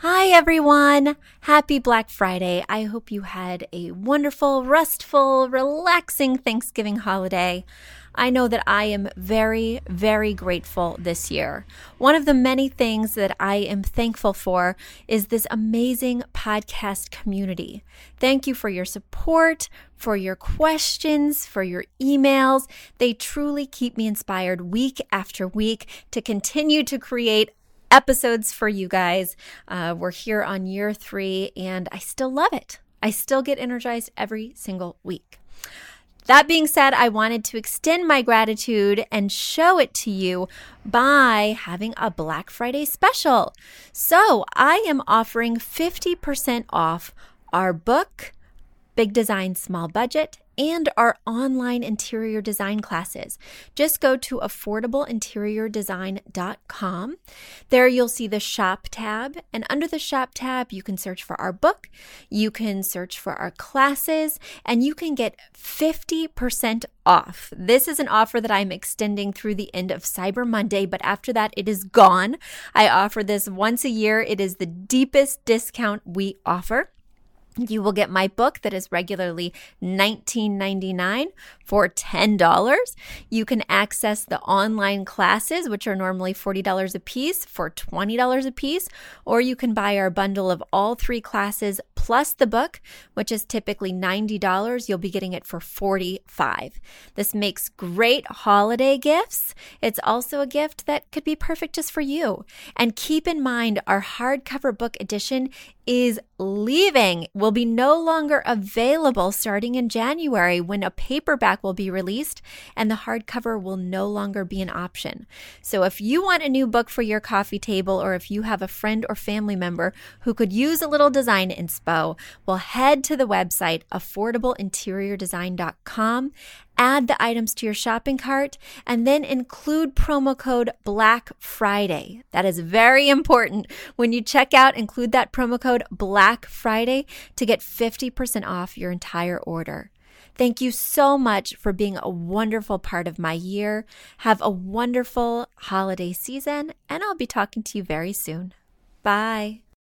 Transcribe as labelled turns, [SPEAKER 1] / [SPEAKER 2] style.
[SPEAKER 1] Hi, everyone. Happy Black Friday. I hope you had a wonderful, restful, relaxing Thanksgiving holiday. I know that I am very, very grateful this year. One of the many things that I am thankful for is this amazing podcast community. Thank you for your support, for your questions, for your emails. They truly keep me inspired week after week to continue to create episodes for you guys. Uh, we're here on year three, and I still love it. I still get energized every single week. That being said, I wanted to extend my gratitude and show it to you by having a Black Friday special. So I am offering 50% off our book, Big Design Small Budget, and our online interior design classes. Just go to affordableinteriordesign.com. There you'll see the shop tab, and under the shop tab, you can search for our book, you can search for our classes, and you can get 50% off. This is an offer that I'm extending through the end of Cyber Monday, but after that, it is gone. I offer this once a year. It is the deepest discount we offer. You will get my book that is regularly $19.99 for $10. You can access the online classes, which are normally $40 a piece, for $20 a piece, or you can buy our bundle of all three classes plus the book, which is typically $90. You'll be getting it for 45. This makes great holiday gifts. It's also a gift that could be perfect just for you. And keep in mind, our hardcover book edition is leaving, will be no longer available starting in January when a paperback will be released and the hardcover will no longer be an option. So if you want a new book for your coffee table or if you have a friend or family member who could use a little design inspo, well, head to the website affordableinteriordesign.com add the items to your shopping cart, and then include promo code Black Friday. That is very important. When you check out, include that promo code Black Friday to get 50% off your entire order. Thank you so much for being a wonderful part of my year. Have a wonderful holiday season, and I'll be talking to you very soon. Bye.